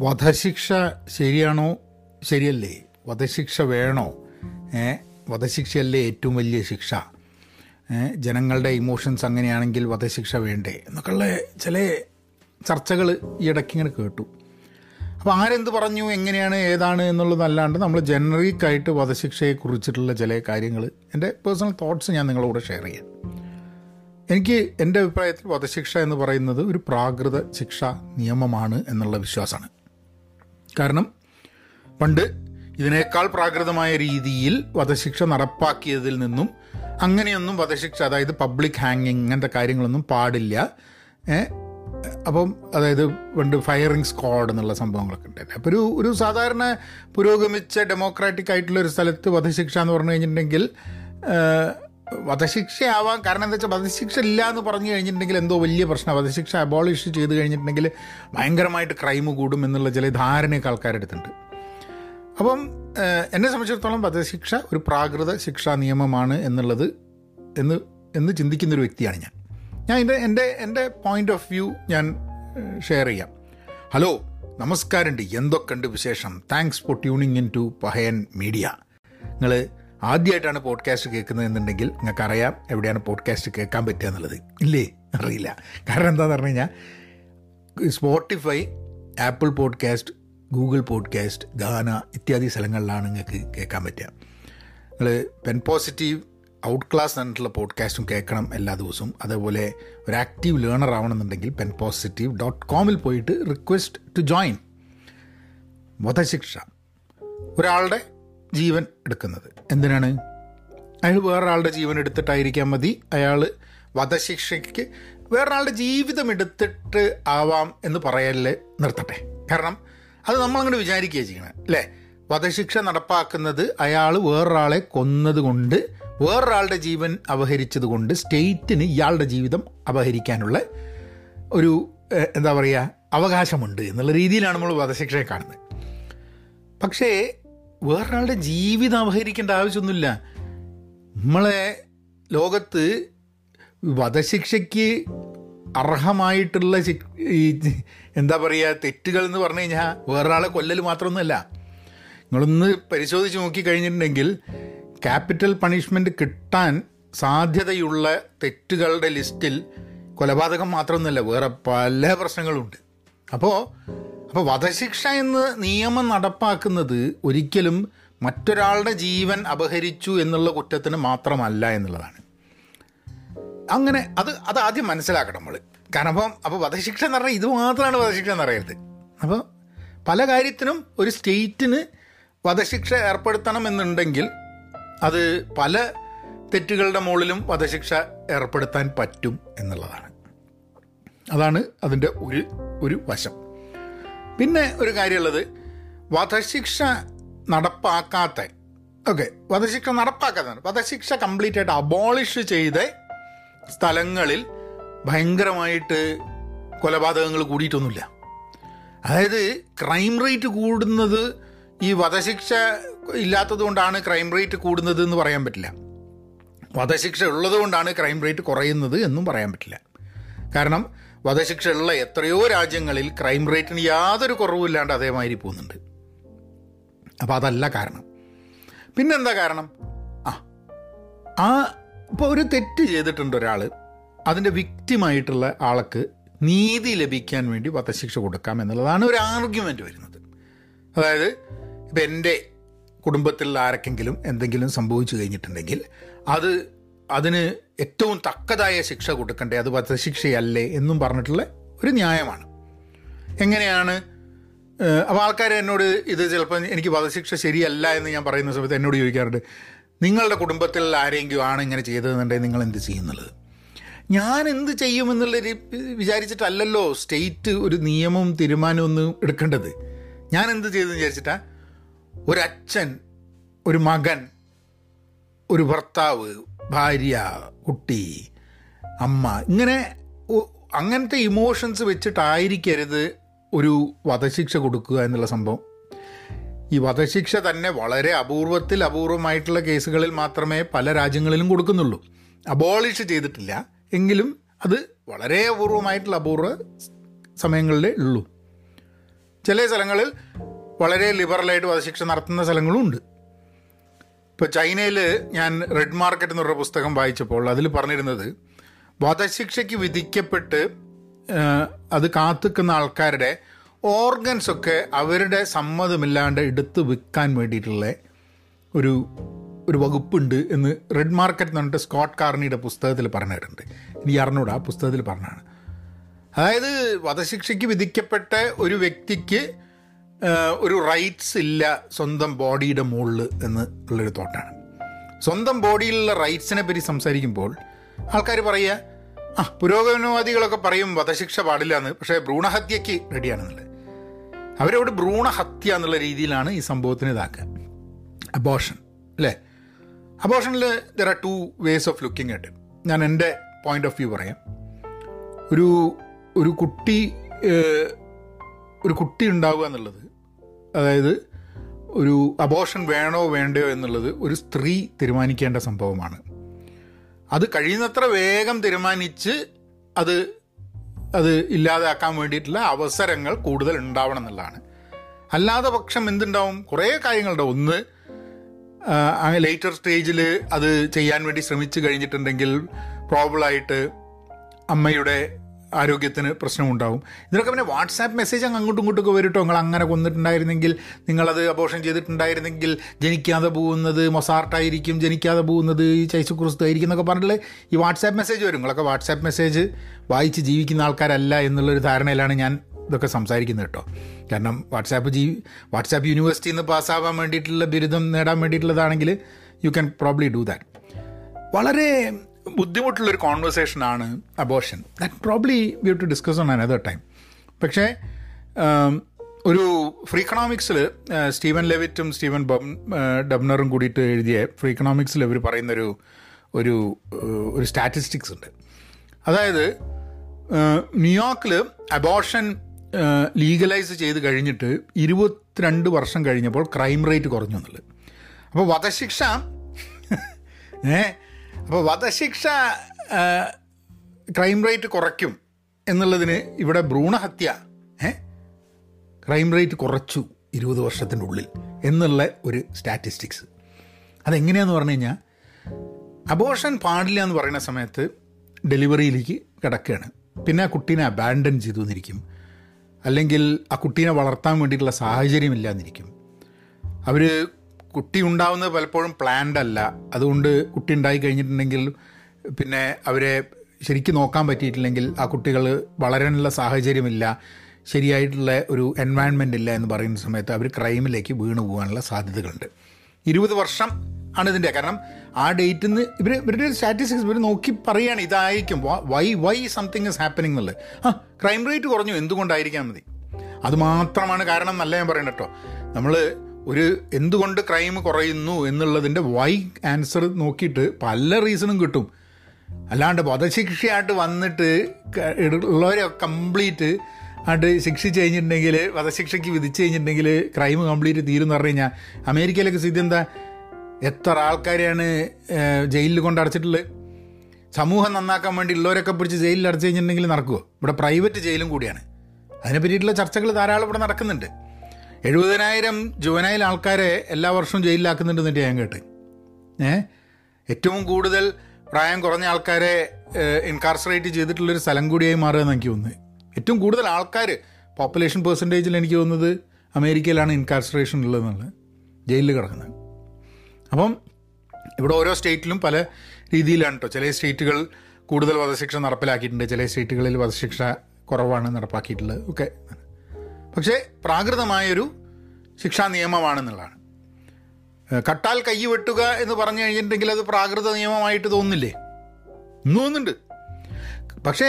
വധശിക്ഷ ശരിയാണോ? ശരിയല്ലേ? വധശിക്ഷ വേണോ? വധശിക്ഷയല്ലേ ഏറ്റവും വലിയ ശിക്ഷ? ജനങ്ങളുടെ ഇമോഷൻസ് അങ്ങനെയാണെങ്കിൽ വധശിക്ഷ വേണ്ടേ? എന്നൊക്കെയുള്ള ചില ചർച്ചകൾ ഈ ഇടയ്ക്ക് ഇങ്ങനെ കേട്ടു. അപ്പോൾ ആരെന്ത് പറഞ്ഞു? എങ്ങനെയാണ്? ഏതാണ്? എന്നുള്ളതല്ലാണ്ട് നമ്മൾ ജനറിക്കായിട്ട് വധശിക്ഷയെ കുറിച്ചിട്ടുള്ള ചില കാര്യങ്ങൾ എന്റെ പേഴ്സണൽ തോട്ട്സ് ഞാൻ നിങ്ങളോട് ഷെയർ ചെയ്യാം. എനിക്ക് എന്റെ അഭിപ്രായത്തിൽ വധശിക്ഷ എന്ന് പറയുന്നത് ഒരു പ്രാകൃത ശിക്ഷ നിയമമാണ് എന്നുള്ള വിശ്വാസമാണ്. കാരണം പണ്ട് ഇതിനേക്കാൾ പ്രാകൃതമായ രീതിയിൽ വധശിക്ഷ നടപ്പാക്കിയതിൽ നിന്നും അങ്ങനെയൊന്നും വധശിക്ഷ അതായത് പബ്ലിക് ഹാങ്ങിങ് അങ്ങനത്തെ കാര്യങ്ങളൊന്നും പാടില്ല. അപ്പം അതായത് പണ്ട് ഫയറിംഗ് സ്ക്വാഡ് എന്നുള്ള സംഭവങ്ങളൊക്കെ ഉണ്ടായിരുന്നു. അപ്പോൾ ഒരു ഒരു സാധാരണ പുരോഗമിച്ച ഡെമോക്രാറ്റിക് ആയിട്ടുള്ള ഒരു സ്ഥലത്ത് വധശിക്ഷ എന്ന് പറഞ്ഞു കഴിഞ്ഞിട്ടുണ്ടെങ്കിൽ വധശിക്ഷയാവാം കാരണം എന്താ വെച്ചാൽ വധശിക്ഷ ഇല്ല എന്ന് പറഞ്ഞു കഴിഞ്ഞിട്ടുണ്ടെങ്കിൽ എന്തോ വലിയ പ്രശ്നം. വധശിക്ഷ അബോളിഷ് ചെയ്ത് കഴിഞ്ഞിട്ടുണ്ടെങ്കിൽ ഭയങ്കരമായിട്ട് ക്രൈം കൂടും എന്നുള്ള ചില ധാരണയൊക്കെ ആൾക്കാരെടുത്തുണ്ട് അപ്പം എന്നെ സംബന്ധിച്ചിടത്തോളം വധശിക്ഷ ഒരു പ്രാകൃത ശിക്ഷാ നിയമമാണ് എന്നുള്ളത് എന്ന് എന്ന് ചിന്തിക്കുന്നൊരു വ്യക്തിയാണ് ഞാൻ. ഞാൻ എന്റെ എന്റെ എന്റെ പോയിന്റ് ഓഫ് വ്യൂ ഞാൻ ഷെയർ ചെയ്യാം. ഹലോ നമസ്കാരമുണ്ട്. എന്തൊക്കെയുണ്ട് വിശേഷം? Thanks for tuning in to Pahayan media നിങ്ങൾ ആദ്യമായിട്ടാണ് പോഡ്കാസ്റ്റ് കേൾക്കുന്നത് എന്നുണ്ടെങ്കിൽ നിങ്ങൾക്ക് അറിയാം എവിടെയാണ് പോഡ്കാസ്റ്റ് കേൾക്കാൻ പറ്റുക എന്നുള്ളത്. ഇല്ലേ? അറിയില്ല. കാരണം എന്താണെന്ന് പറഞ്ഞു കഴിഞ്ഞാൽ Spotify Apple podcast Google podcast Gaana ഇത്യാദി സ്ഥലങ്ങളിലാണ് നിങ്ങൾക്ക് കേൾക്കാൻ പറ്റുക. നിങ്ങൾ പെൻ പോസിറ്റീവ് ഔട്ട് ക്ലാസ് എന്നിട്ടുള്ള പോഡ്കാസ്റ്റും കേൾക്കണം എല്ലാ ദിവസവും. അതേപോലെ ഒരു ആക്റ്റീവ് ലേണർ ആവണമെന്നുണ്ടെങ്കിൽ പെൻ പോസിറ്റീവ് ഡോട്ട് കോമിൽ പോയിട്ട് റിക്വസ്റ്റ് ടു ജോയിൻ വധശിക്ഷ. ഒരാളുടെ ജീവൻ എടുക്കുന്നത്. എന്തിനാണ്? അയാൾ വേറൊരാളുടെ ജീവൻ എടുത്തിട്ടായിരിക്കാൻ മതി. അയാൾ വധശിക്ഷയ്ക്ക് വേറൊരാളുടെ ജീവിതം എടുത്തിട്ട് ആവാം എന്ന് പറയൽ നിർത്തട്ടെ. കാരണം അത് നമ്മളങ്ങനെ വിചാരിക്കുകയാണ് ചെയ്യണം അല്ലേ വധശിക്ഷ നടപ്പാക്കുന്നത് അയാൾ വേറൊരാളെ കൊന്നത് കൊണ്ട് വേറൊരാളുടെ ജീവൻ അപഹരിച്ചത് കൊണ്ട് സ്റ്റേറ്റിന് ഇയാളുടെ ജീവിതം അപഹരിക്കാനുള്ള ഒരു എന്താ പറയുക അവകാശമുണ്ട് എന്നുള്ള രീതിയിലാണ് നമ്മൾ വധശിക്ഷയെ കാണുന്നത്. പക്ഷേ വേറൊരാളുടെ ജീവിതം അപഹരിക്കേണ്ട ആവശ്യമൊന്നുമില്ല. നമ്മളെ ലോകത്ത് വധശിക്ഷയ്ക്ക് അർഹമായിട്ടുള്ള എന്താ പറയുക തെറ്റുകൾ എന്ന് പറഞ്ഞു കഴിഞ്ഞാൽ വേറൊരാളെ കൊല്ലൽ മാത്രമൊന്നുമല്ല. നിങ്ങളൊന്ന് പരിശോധിച്ച് നോക്കിക്കഴിഞ്ഞിട്ടുണ്ടെങ്കിൽ ക്യാപിറ്റൽ പണിഷ്മെന്റ് കിട്ടാൻ സാധ്യതയുള്ള തെറ്റുകളുടെ ലിസ്റ്റിൽ കൊലപാതകം മാത്രമൊന്നുമല്ല വേറെ പല പ്രശ്നങ്ങളുണ്ട്. അപ്പോൾ അപ്പോൾ വധശിക്ഷ എന്ന് നിയമം നടപ്പാക്കുന്നത് ഒരിക്കലും മറ്റൊരാളുടെ ജീവൻ അപഹരിച്ചു എന്നുള്ള കുറ്റത്തിന് മാത്രമല്ല എന്നുള്ളതാണ്. അങ്ങനെ അത് അത് ആദ്യം മനസ്സിലാക്കണം നമ്മൾ കാരണം അപ്പം അപ്പോൾ വധശിക്ഷ എന്ന് പറഞ്ഞാൽ ഇത് മാത്രമാണ് വധശിക്ഷ എന്ന് പറയരുത്. അപ്പോൾ പല കാര്യത്തിനും ഒരു സ്റ്റേറ്റിന് വധശിക്ഷ ഏർപ്പെടുത്തണം എന്നുണ്ടെങ്കിൽ അത് പല തെറ്റുകളുടെ മുകളിലും വധശിക്ഷ ഏർപ്പെടുത്താൻ പറ്റും എന്നുള്ളതാണ്. അതാണ് അതിന്റെ ഒരു ഒരു വശം. പിന്നെ ഒരു കാര്യമുള്ളത് വധശിക്ഷ നടപ്പാക്കാത്ത ഓക്കെ വധശിക്ഷ നടപ്പാക്കാത്തതാണ്. വധശിക്ഷ കംപ്ലീറ്റ് ആയിട്ട് അബോളിഷ് ചെയ്ത സ്ഥലങ്ങളിൽ ഭയങ്കരമായിട്ട് കൊലപാതകങ്ങൾ കൂടിയിട്ടൊന്നുമില്ല. അതായത് ക്രൈം റേറ്റ് കൂടുന്നത് ഈ വധശിക്ഷ ഇല്ലാത്തത് കൊണ്ടാണ് ക്രൈം റേറ്റ് കൂടുന്നത് എന്ന് പറയാൻ പറ്റില്ല. വധശിക്ഷ ഉള്ളത് കൊണ്ടാണ് ക്രൈം റേറ്റ് കുറയുന്നത് എന്നും പറയാൻ പറ്റില്ല. കാരണം വധശിക്ഷ ഉള്ള എത്രയോ രാജ്യങ്ങളിൽ ക്രൈം റേറ്റിന് യാതൊരു കുറവുമില്ലാണ്ട് അതേമാതിരി പോകുന്നുണ്ട്. അപ്പോൾ അതല്ല കാരണം. പിന്നെന്താ കാരണം? ആ ആ ഇപ്പോൾ ഒരു തെറ്റ് ചെയ്തിട്ടുണ്ട് ഒരാൾ അതിന്റെ വിക്റ്റിമായിട്ടുള്ള ആൾക്ക് നീതി ലഭിക്കാൻ വേണ്ടി വധശിക്ഷ കൊടുക്കാം എന്നുള്ളതാണ് ഒരു ആർഗ്യുമെന്റ് വരുന്നത്. അതായത് ഇപ്പം എന്റെ കുടുംബത്തിലുള്ള ആർക്കെങ്കിലും എന്തെങ്കിലും സംഭവിച്ചു കഴിഞ്ഞിട്ടുണ്ടെങ്കിൽ അത് അതിന് ഏറ്റവും തക്കതായ ശിക്ഷ കൊടുക്കണ്ടേ? അത് വധശിക്ഷയല്ലേ എന്നും പറഞ്ഞിട്ടുള്ള ഒരു ന്യായമാണ്. എങ്ങനെയാണ്? അപ്പോൾ ആൾക്കാർ എന്നോട് ഇത് ചിലപ്പോൾ എനിക്ക് വധശിക്ഷ ശരിയല്ല എന്ന് ഞാൻ പറയുന്ന സമയത്ത് എന്നോട് ചോദിക്കാറുണ്ട്. നിങ്ങളുടെ കുടുംബത്തിൽ ആരെങ്കിലും ആണ് ഇങ്ങനെ ചെയ്തതെന്നുണ്ടെങ്കിൽ നിങ്ങൾ എന്ത് ചെയ്യുന്നുള്ളത് ഞാൻ എന്ത് ചെയ്യുമെന്നുള്ള വിചാരിച്ചിട്ടല്ലല്ലോ സ്റ്റേറ്റ് ഒരു നിയമവും തീരുമാനവും ഒന്നും എടുക്കേണ്ടത്. ഞാൻ എന്ത് ചെയ്തെന്ന് വിചാരിച്ചിട്ടാ? ഒരച്ഛൻ ഒരു മകൻ ഒരു ഭർത്താവ് ഭാര്യ കുട്ടി അമ്മ ഇങ്ങനെ അങ്ങനത്തെ ഇമോഷൻസ് വെച്ചിട്ടായിരിക്കരുത് ഒരു വധശിക്ഷ കൊടുക്കുക എന്നുള്ള സംഭവം. ഈ വധശിക്ഷ തന്നെ വളരെ അപൂർവത്തിൽ അപൂർവമായിട്ടുള്ള കേസുകളിൽ മാത്രമേ പല രാജ്യങ്ങളിലും കൊടുക്കുന്നുള്ളൂ. അബോളിഷ് ചെയ്തിട്ടില്ല. എങ്കിലും അത് വളരെ അപൂർവമായിട്ടുള്ള അപൂർവ സമയങ്ങളിലേ ഉള്ളൂ. ചില സ്ഥലങ്ങളിൽ വളരെ ലിബറലായിട്ട് വധശിക്ഷ നടത്തുന്ന സ്ഥലങ്ങളും ഉണ്ട്. ഇപ്പോൾ ചൈനയിൽ ഞാൻ റെഡ് മാർക്കറ്റ് എന്ന് പറഞ്ഞ പുസ്തകം വായിച്ചപ്പോൾ അതിൽ പറഞ്ഞിരുന്നത് വധശിക്ഷയ്ക്ക് വിധിക്കപ്പെട്ട് അത് കാത്തുക്കുന്ന ആൾക്കാരുടെ ഓർഗൻസ് ഒക്കെ അവരുടെ സമ്മതമില്ലാണ്ട് എടുത്ത് വിൽക്കാൻ വേണ്ടിയിട്ടുള്ള ഒരു ഒരു വകുപ്പുണ്ട് എന്ന് റെഡ് മാർക്കറ്റ് എന്ന് പറഞ്ഞിട്ട് സ്കോട്ട് കാർണിയുടെ പുസ്തകത്തിൽ പറഞ്ഞിട്ടുണ്ട്. എനിക്ക് അറിഞ്ഞൂടാ ആ പുസ്തകത്തിൽ പറഞ്ഞാണ് അതായത് വധശിക്ഷയ്ക്ക് വിധിക്കപ്പെട്ട ഒരു വ്യക്തിക്ക് ഒരു റൈറ്റ്സ് ഇല്ല സ്വന്തം ബോഡിയുടെ മുകളിൽ എന്ന് ഉള്ളൊരു തോട്ടാണ് സ്വന്തം ബോഡിയിലുള്ള റൈറ്റ്സിനെ പറ്റി സംസാരിക്കുമ്പോൾ ആൾക്കാർ പറയുക ആ പുരോഗമനവാദികളൊക്കെ പറയും വധശിക്ഷ പാടില്ല എന്ന് പക്ഷേ ഭ്രൂണഹത്യക്ക് റെഡിയാണെന്നുള്ളത് അവരോട് ഭ്രൂണഹത്യ എന്നുള്ള രീതിയിലാണ് ഈ സംഭവത്തിന് ഇതാക്കുക. അബോഷൻ അല്ലേ? അബോഷനിൽ there are two ways of looking at ഞാൻ എന്റെ പോയിന്റ് ഓഫ് വ്യൂ പറയാം. ഒരു ഒരു കുട്ടി ഒരു കുട്ടി ഉണ്ടാവുക എന്നുള്ളത് അതായത് ഒരു അബോഷൻ വേണോ വേണ്ടയോ എന്നുള്ളത് ഒരു സ്ത്രീ തീരുമാനിക്കേണ്ട സംഭവമാണ്. അത് കഴിയുന്നത്ര വേഗം തീരുമാനിച്ച് അത് അത് ഇല്ലാതാക്കാൻ വേണ്ടിയിട്ടുള്ള അവസരങ്ങൾ കൂടുതൽ ഉണ്ടാവണം എന്നുള്ളതാണ്. അല്ലാതെ പക്ഷം എന്തുണ്ടാവും? കുറേ കാര്യങ്ങളുണ്ടാവും ഒന്ന് ലേറ്റർ സ്റ്റേജിൽ അത് ചെയ്യാൻ വേണ്ടി ശ്രമിച്ചു കഴിഞ്ഞിട്ടുണ്ടെങ്കിൽ പ്രോബ്ലമായിട്ട് അമ്മയുടെ ആരോഗ്യത്തിന് പ്രശ്നമുണ്ടാവും. ഇതിനൊക്കെ പിന്നെ വാട്സാപ്പ് മെസ്സേജ് അങ്ങ് അങ്ങോട്ടും ഇങ്ങോട്ടൊക്കെ വരട്ടോ നിങ്ങൾ അങ്ങനെ കൊന്നിട്ടുണ്ടായിരുന്നെങ്കിൽ നിങ്ങളത് അബോഷൻ ചെയ്തിട്ടുണ്ടായിരുന്നെങ്കിൽ ജനിക്കാതെ പോകുന്നത് മൊസാർട്ടായിരിക്കും ജനിക്കാതെ പോകുന്നത് ഈ ചൈസുക്രിസ്തു ആയിരിക്കും എന്നൊക്കെ പറഞ്ഞിട്ട് ഈ വാട്സാപ്പ് മെസ്സേജ് വരും. നിങ്ങളൊക്കെ വാട്സാപ്പ് മെസ്സേജ് വായിച്ച് ജീവിക്കുന്ന ആൾക്കാരല്ല എന്നുള്ളൊരു ധാരണയിലാണ് ഞാൻ ഇതൊക്കെ സംസാരിക്കുന്നത് കേട്ടോ. കാരണം വാട്സാപ്പ് ജീ വാട്സാപ്പ് യൂണിവേഴ്സിറ്റിയിൽ നിന്ന് പാസ്സാവാൻ വേണ്ടിയിട്ടുള്ള ബിരുദം നേടാൻ വേണ്ടിയിട്ടുള്ളതാണെങ്കിൽ you can probably do that വളരെ ബുദ്ധിമുട്ടുള്ളൊരു കോൺവെർസേഷനാണ് abortion that probably we to discuss on another time പക്ഷേ ഒരു ഫ്രീ ഇക്കണോമിക്സിൽ സ്റ്റീവൻ ലെവിറ്റും സ്റ്റീവൻ ഡബ്നറും കൂടിയിട്ട് എഴുതിയ ഫ്രീ ഇക്കണോമിക്സിൽ അവർ പറയുന്നൊരു ഒരു ഒരു സ്റ്റാറ്റിസ്റ്റിക്സ് ഉണ്ട്. അതായത് ന്യൂയോർക്കിൽ അബോർഷൻ ലീഗലൈസ് ചെയ്ത് കഴിഞ്ഞിട്ട് ഇരുപത്തിരണ്ട് വർഷം കഴിഞ്ഞപ്പോൾ ക്രൈം റേറ്റ് കുറഞ്ഞു എന്നുള്ളത്. അപ്പോൾ വധശിക്ഷ ഏ അപ്പോൾ വധശിക്ഷ ക്രൈം റേറ്റ് കുറയ്ക്കും എന്നുള്ളതിന് ഇവിടെ ഭ്രൂണഹത്യ ഏ ക്രൈം റേറ്റ് കുറച്ചു ഇരുപത് വർഷത്തിന്റെ ഉള്ളിൽ എന്നുള്ള ഒരു സ്റ്റാറ്റിസ്റ്റിക്സ് അതെങ്ങനെയാന്ന് പറഞ്ഞു കഴിഞ്ഞാൽ അബോഷൻ പാടില്ല എന്ന് പറയുന്ന സമയത്ത് ഡെലിവറിയിലേക്ക് കിടക്കുകയാണ്. പിന്നെ ആ കുട്ടീനെ അബാൻഡൻ ചെയ്തു എന്നിരിക്കും. അല്ലെങ്കിൽ ആ കുട്ടീനെ വളർത്താൻ വേണ്ടിയിട്ടുള്ള സാഹചര്യമില്ല എന്നിരിക്കും അവർ കുട്ടി ഉണ്ടാവുന്നത് പലപ്പോഴും പ്ലാൻഡ് അല്ല. അതുകൊണ്ട് കുട്ടി ഉണ്ടായി കഴിഞ്ഞിട്ടുണ്ടെങ്കിൽ പിന്നെ അവരെ ശരിക്കും നോക്കാൻ പറ്റിയിട്ടില്ലെങ്കിൽ ആ കുട്ടികൾ വളരാനുള്ള സാഹചര്യമില്ല. ശരിയായിട്ടുള്ള ഒരു എൻവയൺമെന്റ് ഇല്ല എന്ന് പറയുന്ന സമയത്ത് അവർ ക്രൈമിലേക്ക് വീണു പോകാനുള്ള സാധ്യതകളുണ്ട്. ഇരുപത് വർഷം ആണ് ഇതിന്റെ. കാരണം ആ ഡേറ്റിൽ നിന്ന് ഇവർ ഇവരുടെ സ്റ്റാറ്റിസ്റ്റിക്സ് ഇവർ നോക്കി പറയുകയാണ് ഇതായിരിക്കും. Why why something is happening എന്നുള്ളത് ആ ക്രൈം റേറ്റ് കുറഞ്ഞു. എന്തുകൊണ്ടായിരിക്കാൻ മതി? അതുമാത്രമാണ് കാരണം എന്നല്ല ഞാൻ പറയണം കേട്ടോ. നമ്മൾ ഒരു എന്തുകൊണ്ട് ക്രൈം കുറയുന്നു എന്നുള്ളതിന്റെ വൈ ആൻസർ നോക്കിയിട്ട് പല റീസണും കിട്ടും. അല്ലാണ്ട് വധശിക്ഷയായിട്ട് വന്നിട്ട് ഉള്ളവരെ കംപ്ലീറ്റ് ആയിട്ട് ശിക്ഷിച്ച് കഴിഞ്ഞിട്ടുണ്ടെങ്കിൽ വധശിക്ഷയ്ക്ക് വിധിച്ച് കഴിഞ്ഞിട്ടുണ്ടെങ്കിൽ ക്രൈം കംപ്ലീറ്റ് തീരും എന്ന് പറഞ്ഞു കഴിഞ്ഞാൽ അമേരിക്കയിലൊക്കെ സ്ഥിതി എന്താ? എത്ര ആൾക്കാരെയാണ് ജയിലിൽ കൊണ്ട് അടച്ചിട്ടുള്ളത്? സമൂഹം നന്നാക്കാൻ വേണ്ടി ഉള്ളവരൊക്കെ പിടിച്ച് ജയിലിൽ അടച്ചു കഴിഞ്ഞിട്ടുണ്ടെങ്കിൽ നടക്കുമോ ഇവിടെ പ്രൈവറ്റ് ജയിലും കൂടിയാണ്. അതിനെ പറ്റിയിട്ടുള്ള ചർച്ചകൾ ധാരാളം ഇവിടെ നടക്കുന്നുണ്ട്. എഴുപതിനായിരം ജുവനായിൽ ആൾക്കാരെ എല്ലാ വർഷവും ജയിലിലാക്കുന്നുണ്ട് എന്നിട്ട് ഞാൻ കേട്ട്. ഏ? ഏറ്റവും കൂടുതൽ പ്രായം കുറഞ്ഞ ആൾക്കാരെ ഇൻകാർസറേറ്റ് ചെയ്തിട്ടുള്ളൊരു സ്ഥലം കൂടിയായി മാറുകയെന്ന് എനിക്ക് തോന്നുന്നത്. ഏറ്റവും കൂടുതൽ ആൾക്കാർ പോപ്പുലേഷൻ പെർസെന്റേജിൽ എനിക്ക് തോന്നുന്നത് അമേരിക്കയിലാണ് ഇൻകാർസറേഷൻ ഉള്ളതെന്നുള്ളത്. ജയിലിൽ കിടക്കുന്നത്. അപ്പം ഇവിടെ ഓരോ സ്റ്റേറ്റിലും പല രീതിയിലാണ് കേട്ടോ ചില സ്റ്റേറ്റുകൾ കൂടുതൽ വധശിക്ഷ നടപ്പിലാക്കിയിട്ടുണ്ട് ചില സ്റ്റേറ്റുകളിൽ വധശിക്ഷ കുറവാണ് നടപ്പാക്കിയിട്ടുള്ളത്. ഒക്കെ. പക്ഷേ പ്രാകൃതമായൊരു ശിക്ഷാ നിയമമാണെന്നുള്ളതാണ്. കട്ടാൽ കൈ വെട്ടുക എന്ന് പറഞ്ഞു കഴിഞ്ഞിട്ടുണ്ടെങ്കിൽ അത് പ്രാകൃത നിയമമായിട്ട് തോന്നുന്നില്ലേ? ഇന്ന് തോന്നുന്നുണ്ട്. പക്ഷേ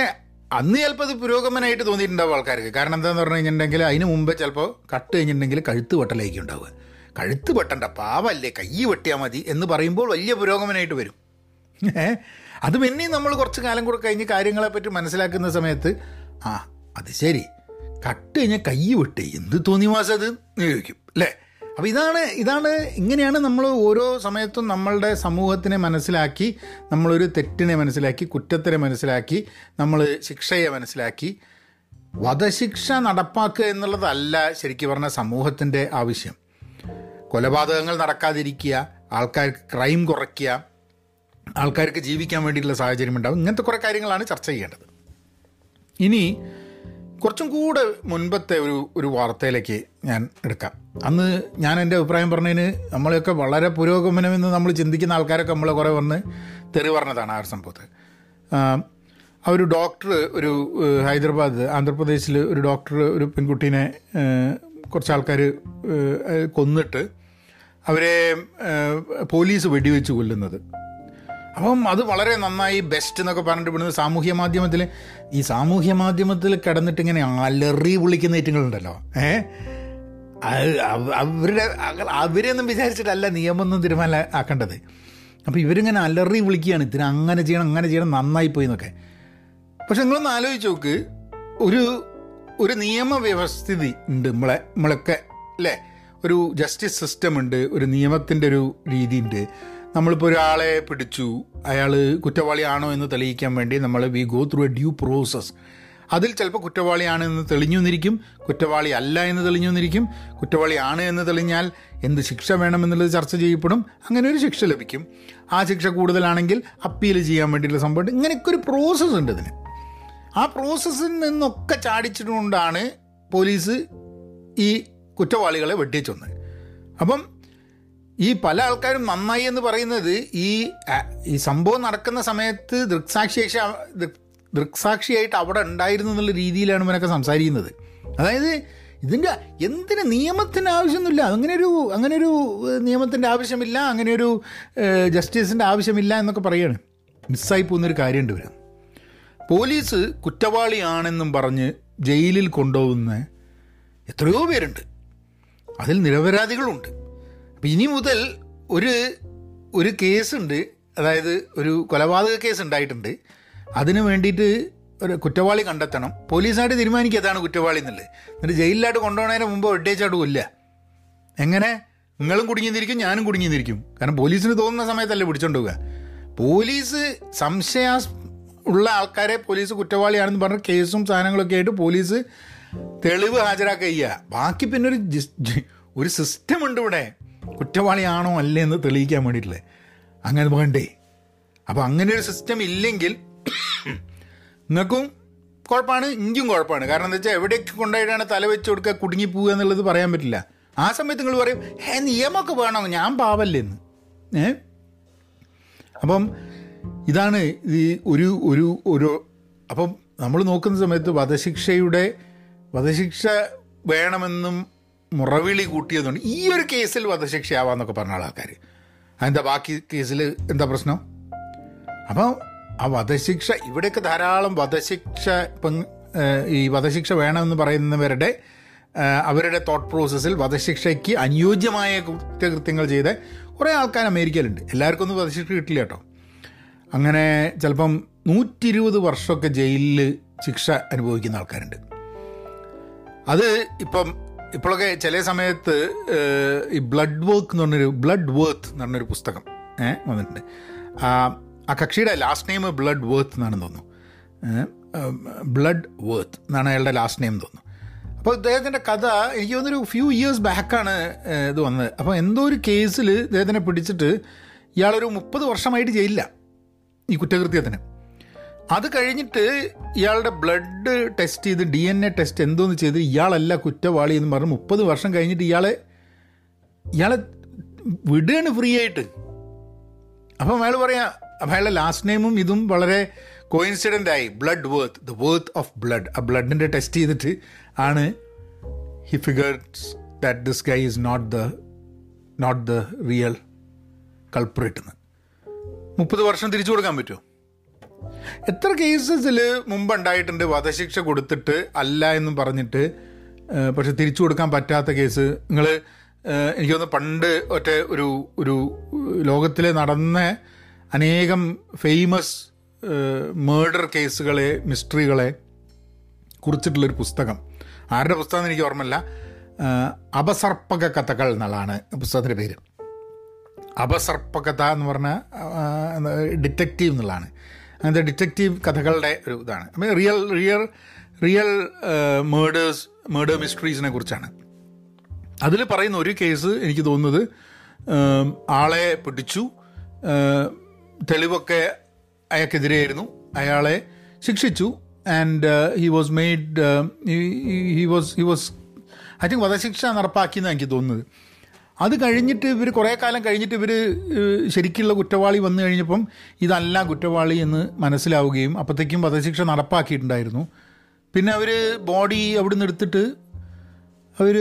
അന്ന് ചിലപ്പോൾ അത് പുരോഗമനമായിട്ട് തോന്നിയിട്ടുണ്ടാവും ആൾക്കാർക്ക്. കാരണം എന്താണെന്ന് പറഞ്ഞു കഴിഞ്ഞിട്ടുണ്ടെങ്കിൽ അതിന് മുമ്പ് ചിലപ്പോൾ കട്ട് കഴിഞ്ഞിട്ടുണ്ടെങ്കിൽ കഴുത്ത് വെട്ടലായിരിക്കും ഉണ്ടാവുക. കഴുത്ത് വെട്ടണ്ട പാവല്ലേ കൈ വെട്ടിയാൽ മതി എന്ന് പറയുമ്പോൾ വലിയ പുരോഗമനമായിട്ട് വരും. അത് പിന്നെയും നമ്മൾ കുറച്ച് കാലം കൂടെ കഴിഞ്ഞ് കാര്യങ്ങളെപ്പറ്റി മനസ്സിലാക്കുന്ന സമയത്ത് ആ അത് ശരി. കട്ട് കഴിഞ്ഞാൽ കൈ വിട്ട് എന്ത് തോന്നി മാസം അത് ചോദിക്കും അല്ലേ? അപ്പോൾ ഇതാണ് ഇതാണ് ഇങ്ങനെയാണ് നമ്മൾ ഓരോ സമയത്തും നമ്മളുടെ സമൂഹത്തിനെ മനസ്സിലാക്കി നമ്മളൊരു തെറ്റിനെ മനസ്സിലാക്കി കുറ്റത്തിനെ മനസ്സിലാക്കി നമ്മൾ ശിക്ഷയെ മനസ്സിലാക്കി. വധശിക്ഷ നടപ്പാക്കുക എന്നുള്ളതല്ല ശരിക്കും പറഞ്ഞ സമൂഹത്തിന്റെ ആവശ്യം. കൊലപാതകങ്ങൾ നടക്കാതിരിക്കുക ആൾക്കാർക്ക് ക്രൈം കുറയ്ക്കുക ആൾക്കാർക്ക് ജീവിക്കാൻ വേണ്ടിയിട്ടുള്ള സാഹചര്യം ഉണ്ടാവും ഇങ്ങനത്തെ കുറേ കാര്യങ്ങളാണ് ചർച്ച ചെയ്യേണ്ടത്. ഇനി കുറച്ചും കൂടെ മുൻപത്തെ ഒരു ഒരു വാർത്തയിലേക്ക് ഞാൻ എടുക്കാം. അന്ന് ഞാൻ എന്റെ അഭിപ്രായം പറഞ്ഞതിന് നമ്മളെയൊക്കെ വളരെ പുരോഗമനമെന്ന് നമ്മൾ ചിന്തിക്കുന്ന ആൾക്കാരൊക്കെ നമ്മളെ കുറേ വന്ന് തെറി പറഞ്ഞതാണ് ആ ഒരു സംഭവത്തിൽ. ആ ഒരു ഡോക്ടർ ഒരു ഹൈദരാബാദ് ആന്ധ്രാപ്രദേശിൽ ഒരു ഡോക്ടർ ഒരു പെൺകുട്ടീനെ കുറച്ച് ആൾക്കാർ കൊന്നിട്ട് അവരെ പോലീസ് വെടിവെച്ച് കൊല്ലുന്നത്. അപ്പം അത് വളരെ നന്നായി ബെസ്റ്റ് എന്നൊക്കെ പറഞ്ഞിട്ട് ഇവിടുന്ന് സാമൂഹ്യ മാധ്യമത്തിൽ ഈ സാമൂഹ്യ മാധ്യമത്തിൽ കിടന്നിട്ട് ഇങ്ങനെ അലറി വിളിക്കുന്ന ഐറ്റങ്ങളുണ്ടല്ലോ. ഏ? അവരുടെ അവരെയൊന്നും വിചാരിച്ചിട്ടല്ല നിയമമൊന്നും തീരുമാനം ആക്കേണ്ടത്. അപ്പോൾ ഇവരിങ്ങനെ അലറി വിളിക്കുകയാണ്. ഇതിന് അങ്ങനെ ചെയ്യണം അങ്ങനെ ചെയ്യണം നന്നായി പോയി എന്നൊക്കെ. പക്ഷെ നിങ്ങളൊന്ന് ആലോചിച്ച് നോക്ക്. ഒരു ഒരു നിയമവ്യവസ്ഥിതി ഉണ്ട് നമ്മളെ നമ്മളൊക്കെ അല്ലേ? ഒരു ജസ്റ്റിസ് സിസ്റ്റം ഉണ്ട് ഒരു നിയമത്തിന്റെ ഒരു രീതി ഉണ്ട്. നമ്മളിപ്പോൾ ഒരാളെ പിടിച്ചു. അയാൾ കുറ്റവാളിയാണോ എന്ന് തെളിയിക്കാൻ വേണ്ടി നമ്മൾ we go through a due process അതിൽ ചിലപ്പോൾ കുറ്റവാളിയാണ് എന്ന് തെളിഞ്ഞു എന്നിരിക്കും കുറ്റവാളി അല്ല എന്ന് തെളിഞ്ഞു എന്നിരിക്കും കുറ്റവാളിയാണ് എന്ന് തെളിഞ്ഞാൽ എന്ത് ശിക്ഷ വേണമെന്നുള്ളത് ചർച്ച ചെയ്യപ്പെടും. അങ്ങനെ ഒരു ശിക്ഷ ലഭിക്കും. ആ ശിക്ഷ കൂടുതലാണെങ്കിൽ അപ്പീൽ ചെയ്യാൻ വേണ്ടിയിട്ടുള്ള സംഭവം. ഇങ്ങനെയൊക്കെ ഒരു പ്രോസസ്സ് ഉണ്ട് ഇതിന് ആ പ്രോസസ്സിൽ നിന്നൊക്കെ ചാടിച്ചിട്ടുകൊണ്ടാണ് പോലീസ് ഈ കുറ്റവാളികളെ വെട്ടിച്ചൊന്ന് അപ്പം ഈ പല ആൾക്കാരും നന്നായി എന്ന് പറയുന്നത് ഈ ഈ സംഭവം നടക്കുന്ന സമയത്ത് ദൃക്സാക്ഷി ദൃക്സാക്ഷിയായിട്ട് അവിടെ ഉണ്ടായിരുന്നു എന്നുള്ള രീതിയിലാണ് ഇവനൊക്കെ സംസാരിക്കുന്നത്. അതായത് ഇതിന്റെ എന്തിന് നിയമത്തിന് ആവശ്യമൊന്നുമില്ല. അങ്ങനെ ഒരു അങ്ങനെ ഒരു നിയമത്തിന്റെ ആവശ്യമില്ല അങ്ങനെ ഒരു ജസ്റ്റിസിന്റെ ആവശ്യമില്ല എന്നൊക്കെ പറയാണ്. മിസ്സായി പോകുന്നൊരു കാര്യമുണ്ട് ഇവർ പോലീസ് കുറ്റവാളിയാണെന്നും പറഞ്ഞ് ജയിലിൽ കൊണ്ടുപോകുന്ന എത്രയോ പേരുണ്ട്. അതിൽ നിരപരാധികളുണ്ട്. ഇനി മുതൽ ഒരു ഒരു കേസുണ്ട് അതായത് ഒരു കൊലപാതക കേസ് ഉണ്ടായിട്ടുണ്ട്. അതിന് വേണ്ടിയിട്ട് ഒരു കുറ്റവാളി കണ്ടെത്തണം. പോലീസായിട്ട് തീരുമാനിക്കുക അതാണ് കുറ്റവാളി എന്നുള്ളത്. എന്നിട്ട് ജയിലിലായിട്ട് കൊണ്ടുപോകുന്നതിന് മുമ്പ് ഒട്ടേച്ചായിട്ട് കൊല്ല എങ്ങനെ? നിങ്ങളും കുടുങ്ങിയിരിക്കും ഞാനും കുടുങ്ങിയിരിക്കും കാരണം പോലീസിന് തോന്നുന്ന സമയത്തല്ലേ പിടിച്ചോണ്ട് പോവുക. പോലീസ് സംശയാസ് ഉള്ള ആൾക്കാരെ പോലീസ് കുറ്റവാളിയാണെന്ന് പറഞ്ഞ കേസും സാധനങ്ങളൊക്കെ ആയിട്ട് പോലീസ് തെളിവ് ഹാജരാക്കുക ബാക്കി പിന്നെ ഒരു ഒരു സിസ്റ്റം ഉണ്ട് ഇവിടെ. കുറ്റവാളിയാണോ അല്ലേ എന്ന് തെളിയിക്കാൻ വേണ്ടിയിട്ടുള്ളത് അങ്ങനെ വേണ്ടേ. അപ്പോൾ അങ്ങനെ ഒരു സിസ്റ്റം ഇല്ലെങ്കിൽ നിങ്ങൾക്കും കുഴപ്പമാണ് ഇഞ്ചും കുഴപ്പമാണ്. കാരണം എന്താ വെച്ചാൽ എവിടേക്ക് കൊണ്ടുപോയിട്ടാണ് തല വെച്ച് കൊടുക്കുക കുടുങ്ങി പോവുക എന്നുള്ളത് പറയാൻ പറ്റില്ല. ആ സമയത്ത് നിങ്ങൾ പറയും ഹേ നിയമമൊക്കെ വേണോ? ഞാൻ പാവല്ലേ എന്ന്. ഏ? അപ്പം ഇതാണ് ഈ ഒരു ഒരു ഒരു അപ്പം നമ്മൾ നോക്കുന്ന സമയത്ത് വധശിക്ഷയുടെ വധശിക്ഷ വേണമെന്നും മുറവിളി കൂട്ടിയതുകൊണ്ട് ഈ ഒരു കേസിൽ വധശിക്ഷയാവാന്നൊക്കെ പറഞ്ഞ ആൾക്കാർ അതെന്താ ബാക്കി കേസിൽ എന്താ പ്രശ്നം? അപ്പോൾ ആ വധശിക്ഷ ഇവിടെയൊക്കെ ധാരാളം വധശിക്ഷ ഇപ്പം ഈ വധശിക്ഷ വേണമെന്ന് പറയുന്നവരുടെ അവരുടെ തോട്ട് പ്രോസസ്സിൽ വധശിക്ഷയ്ക്ക് അനുയോജ്യമായ കുറ്റകൃത്യങ്ങൾ ചെയ്ത കുറേ ആൾക്കാർ അമേരിക്കയിലുണ്ട്. എല്ലാവർക്കും ഒന്നും വധശിക്ഷ കിട്ടില്ല കേട്ടോ. അങ്ങനെ ചിലപ്പം നൂറ്റി ഇരുപത് വർഷമൊക്കെ ജയിലിൽ ശിക്ഷ അനുഭവിക്കുന്ന ആൾക്കാരുണ്ട്. അത് ഇപ്പം ഇപ്പോഴൊക്കെ ചില സമയത്ത് ഈ ബ്ലഡ് വർക്ക് എന്ന് പറഞ്ഞൊരു ബ്ലഡ് വർത്ത് എന്ന് പറഞ്ഞൊരു പുസ്തകം ഏഹ് വന്നിട്ടുണ്ട്. ആ കക്ഷിയുടെ ലാസ്റ്റ് നെയിം ബ്ലഡ് വർത്ത് എന്നാണെന്ന് തോന്നുന്നു. ബ്ലഡ് വർത്ത് എന്നാണ് അയാളുടെ ലാസ്റ്റ് നെയിം തോന്നുന്നു. അപ്പോൾ ഇദ്ദേഹത്തിന്റെ കഥ എനിക്ക് തോന്നുന്നൊരു ഫ്യൂ ഇയേഴ്സ് ബാക്കാണ് ഇത് വന്നത്. അപ്പോൾ എന്തോ ഒരു കേസിൽ ഇദ്ദേഹത്തിനെ പിടിച്ചിട്ട് ഇയാളൊരു മുപ്പത് വർഷമായിട്ട് ചെയ്യില്ല ഈ കുറ്റകൃത്യത്തിന്. അത് കഴിഞ്ഞിട്ട് ഇയാളുടെ ബ്ലഡ് ടെസ്റ്റ് ചെയ്ത് ഡി എൻ എ ടെസ്റ്റ് എന്തോന്ന് ചെയ്ത് ഇയാളല്ല കുറ്റവാളി എന്ന് പറഞ്ഞ് മുപ്പത് വർഷം കഴിഞ്ഞിട്ട് ഇയാളെ ഇയാളെ വിടുകയാണ് ഫ്രീ ആയിട്ട്. അപ്പം അയാൾ പറയാം അയാളുടെ ലാസ്റ്റ് നെയിമും ഇതും വളരെ കോയിൻസിഡന്റ് ആയി. Blood worth the worth of blood ആ ബ്ലഡിന്റെ ടെസ്റ്റ് ചെയ്തിട്ട് ആണ് he figures that this guy is not the not the real culprit എന്ന്. മുപ്പത് വർഷം തിരിച്ചു കൊടുക്കാൻ പറ്റുമോ? എത്ര കേസസിൽ മുമ്പ് ഉണ്ടായിട്ടുണ്ട് വധശിക്ഷ കൊടുത്തിട്ട് അല്ല എന്നും പറഞ്ഞിട്ട് പക്ഷെ തിരിച്ചു കൊടുക്കാൻ പറ്റാത്ത കേസ് നിങ്ങൾ എനിക്ക് തോന്നുന്നു പണ്ട് ഒറ്റ ഒരു ഒരു ലോകത്തിൽ നടന്ന അനേകം ഫേമസ് മേർഡർ കേസുകളെ മിസ്റ്ററികളെ കുറിച്ചിട്ടുള്ളൊരു പുസ്തകം. ആരുടെ പുസ്തകം എനിക്ക് ഓർമ്മയില്ല. അപസർപ്പക കഥകൾ എന്നുള്ളതാണ് പുസ്തകത്തിന്റെ പേര്. അപസർപ്പകഥ എന്ന് പറഞ്ഞാൽ ഡിറ്റക്റ്റീവ് എന്നുള്ളതാണ്. അങ്ങനത്തെ ഡിറ്റക്റ്റീവ് കഥകളുടെ ഒരു ഇതാണ്. അപ്പം real real real murders murder മിസ്റ്ററീസിനെ കുറിച്ചാണ്. അതിൽ പറയുന്ന ഒരു കേസ് എനിക്ക് തോന്നുന്നത് ആളെ പിടിച്ചു തെളിവൊക്കെ അയാൾക്കെതിരെയായിരുന്നു. അയാളെ ശിക്ഷിച്ചു and he was made he was he was I think വധശിക്ഷ നടപ്പാക്കിയെന്നാണ് എനിക്ക് തോന്നുന്നത്. അത് കഴിഞ്ഞിട്ട് ഇവർ കുറേ കാലം കഴിഞ്ഞിട്ട് ഇവർ ശരിക്കുള്ള കുറ്റവാളി വന്നു കഴിഞ്ഞപ്പം ഇതല്ല കുറ്റവാളി എന്ന് മനസ്സിലാവുകയും അപ്പോഴത്തേക്കും വധശിക്ഷ നടപ്പാക്കിയിട്ടുണ്ടായിരുന്നു. പിന്നെ അവർ ബോഡി അവിടുന്ന് എടുത്തിട്ട് അവർ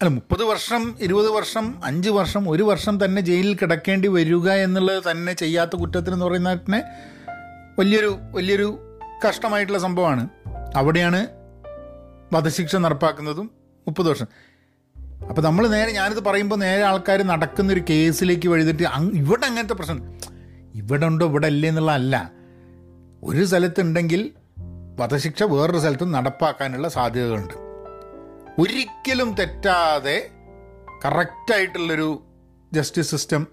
അല്ല മുപ്പത് വർഷം ഇരുപത് വർഷം അഞ്ച് വർഷം ഒരു വർഷം തന്നെ ജയിലിൽ കിടക്കേണ്ടി വരിക എന്നുള്ളത് തന്നെ ചെയ്യാത്ത കുറ്റത്തിനെന്ന് പറയുന്നതിനെ വലിയൊരു വലിയൊരു കഷ്ടമായിട്ടുള്ള സംഭവമാണ്. അവിടെയാണ് വധശിക്ഷ നടപ്പാക്കുന്നതും മുപ്പത് വർഷം. അപ്പോൾ നമ്മൾ നേരെ ഞാനിത് പറയുമ്പോൾ നേരെ ആൾക്കാർ നടക്കുന്നൊരു കേസിലേക്ക് വഴുതിട്ട് ഇവിടെ അങ്ങനത്തെ പ്രശ്നം. ഇവിടെ ഉണ്ടോ ഇവിടെ ഇല്ലേ എന്നുള്ളതല്ല. ഒരു സ്ഥലത്തുണ്ടെങ്കിൽ വധശിക്ഷ വേറൊരു സ്ഥലത്തും നടപ്പാക്കാനുള്ള സാധ്യതകളുണ്ട്. ഒരിക്കലും തെറ്റാതെ കറക്റ്റായിട്ടുള്ളൊരു ജസ്റ്റിസ് സിസ്റ്റം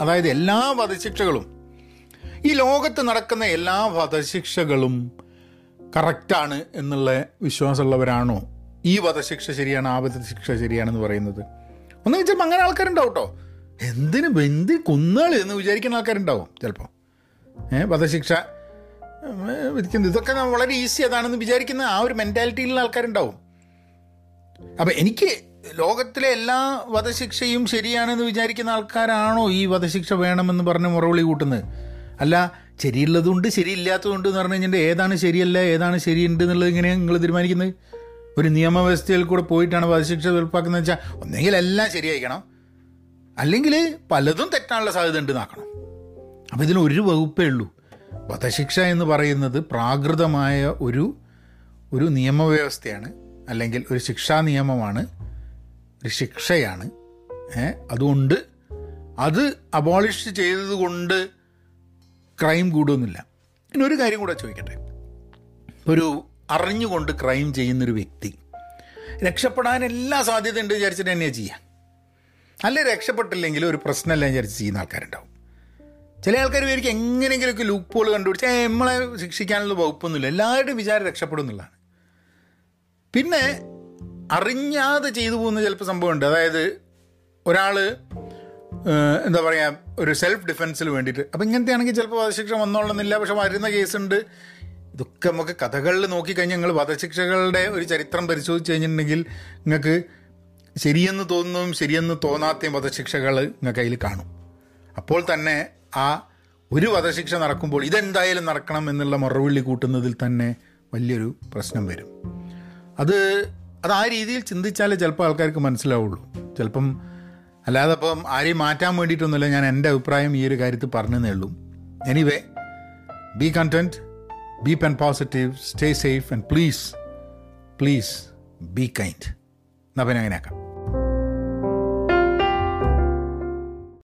അതായത് എല്ലാ വധശിക്ഷകളും ഈ ലോകത്ത് നടക്കുന്ന എല്ലാ വധശിക്ഷകളും കറക്റ്റാണ് എന്നുള്ള വിശ്വാസമുള്ളവരാണോ? ഈ വധശിക്ഷ ശരിയാണ് ആ വധശിക്ഷ ശരിയാണെന്ന് പറയുന്നത്. ഒന്ന് ചിലപ്പോൾ അങ്ങനെ ആൾക്കാരുണ്ടാവും കേട്ടോ എന്തിന് എന്ത് കുന്നുകൾ എന്ന് വിചാരിക്കുന്ന ആൾക്കാരുണ്ടാവും ചിലപ്പോൾ ഏഹ് വധശിക്ഷ വിധിക്കുന്നത്. ഇതൊക്കെ വളരെ ഈസി അതാണെന്ന് വിചാരിക്കുന്ന ആ ഒരു മെന്റാലിറ്റിയിലുള്ള ആൾക്കാരുണ്ടാവും. അപ്പം എനിക്ക് ലോകത്തിലെ എല്ലാ വധശിക്ഷയും ശരിയാണെന്ന് വിചാരിക്കുന്ന ആൾക്കാരാണോ ഈ വധശിക്ഷ വേണമെന്ന് പറഞ്ഞ് മുറവിളി കൂട്ടുന്നത്? അല്ല ശരിയുള്ളതുണ്ട് ശരിയില്ലാത്തതുണ്ട് എന്ന് പറഞ്ഞു കഴിഞ്ഞാൽ ഏതാണ് ശരിയല്ല ഏതാണ് ശരിയുണ്ട് എന്നുള്ളത് ഇങ്ങനെ നിങ്ങൾ തീരുമാനിക്കുന്നത്? ഒരു നിയമവ്യവസ്ഥയിൽ കൂടെ പോയിട്ടാണ് വധശിക്ഷ തീർപ്പാക്കുന്നത് വെച്ചാൽ ഒന്നെങ്കിൽ എല്ലാം ശരിയായിരിക്കണം. അല്ലെങ്കിൽ പലതും തെറ്റാനുള്ള സാധ്യത ഉണ്ട് നോക്കണം അപ്പം ഇതിന് ഒരു വകുപ്പേ ഉള്ളൂ. വധശിക്ഷ എന്ന് പറയുന്നത് പ്രാകൃതമായ ഒരു ഒരു നിയമവ്യവസ്ഥയാണ്. അല്ലെങ്കിൽ ഒരു ശിക്ഷാ നിയമമാണ്. ഒരു ശിക്ഷയാണ്. അതുകൊണ്ട് അത് അബോളിഷ് ചെയ്തതുകൊണ്ട് ക്രൈം കൂടുന്നില്ല ഇനി ഒരു കാര്യം കൂടെ ചോദിക്കട്ടെ. ഒരു അറിഞ്ഞുകൊണ്ട് ക്രൈം ചെയ്യുന്നൊരു വ്യക്തി. രക്ഷപ്പെടാൻ എല്ലാ സാധ്യതയുണ്ട് വിചാരിച്ചിട്ട് തന്നെയാണ് ചെയ്യാം. അല്ല രക്ഷപ്പെട്ടില്ലെങ്കിൽ ഒരു പ്രശ്നമല്ല വിചാരിച്ച് ചെയ്യുന്ന ആൾക്കാരുണ്ടാവും. ചില ആൾക്കാർ വിചാരിക്കും എങ്ങനെയെങ്കിലുമൊക്കെ ലൂക്ക് പോൾ കണ്ടുപിടിച്ച് നമ്മളെ ശിക്ഷിക്കാനുള്ള വകുപ്പൊന്നുമില്ല. എല്ലാവരുടെയും വിചാരം രക്ഷപ്പെടുന്നുള്ളതാണ് പിന്നെ അറിഞ്ഞാതെ ചെയ്തു പോകുന്ന ചിലപ്പോൾ സംഭവമുണ്ട്. അതായത് ഒരാൾ എന്താ പറയുക ഒരു സെൽഫ് ഡിഫെൻസിന് വേണ്ടിയിട്ട്. അപ്പം ഇങ്ങനത്തെ ആണെങ്കിൽ ചിലപ്പോൾ വധശിക്ഷ വന്നോളണമെന്നില്ല പക്ഷെ വരുന്ന കേസുണ്ട് ഇതൊക്കെ നമുക്ക് കഥകളിൽ നോക്കിക്കഴിഞ്ഞാൽ നിങ്ങൾ വധശിക്ഷകളുടെ ഒരു ചരിത്രം പരിശോധിച്ച് കഴിഞ്ഞിട്ടുണ്ടെങ്കിൽ നിങ്ങൾക്ക് ശരിയെന്ന് തോന്നുന്നതും ശരിയെന്ന് തോന്നാത്തയും വധശിക്ഷകൾ നിങ്ങൾക്ക് അതിൽ കാണും. അപ്പോൾ തന്നെ ആ ഒരു വധശിക്ഷ നടക്കുമ്പോൾ ഇതെന്തായാലും നടക്കണം എന്നുള്ള മറുപള്ളി കൂട്ടുന്നതിൽ തന്നെ വലിയൊരു പ്രശ്നം വരും. അത് അത് ആ രീതിയിൽ ചിന്തിച്ചാലേ ചിലപ്പോൾ ആൾക്കാർക്ക് മനസ്സിലാവുള്ളൂ. ചിലപ്പം അല്ലാതെ ഇപ്പം ആരെയും മാറ്റാൻ വേണ്ടിയിട്ടൊന്നുമില്ല. ഞാൻ എന്റെ അഭിപ്രായം ഈ ഒരു കാര്യത്തിൽ പറഞ്ഞതേ ഉള്ളൂ. Anyway be content B pen positive stay safe and please please be kind എന്നാൽ പിന്നെ അങ്ങനെയാക്കാം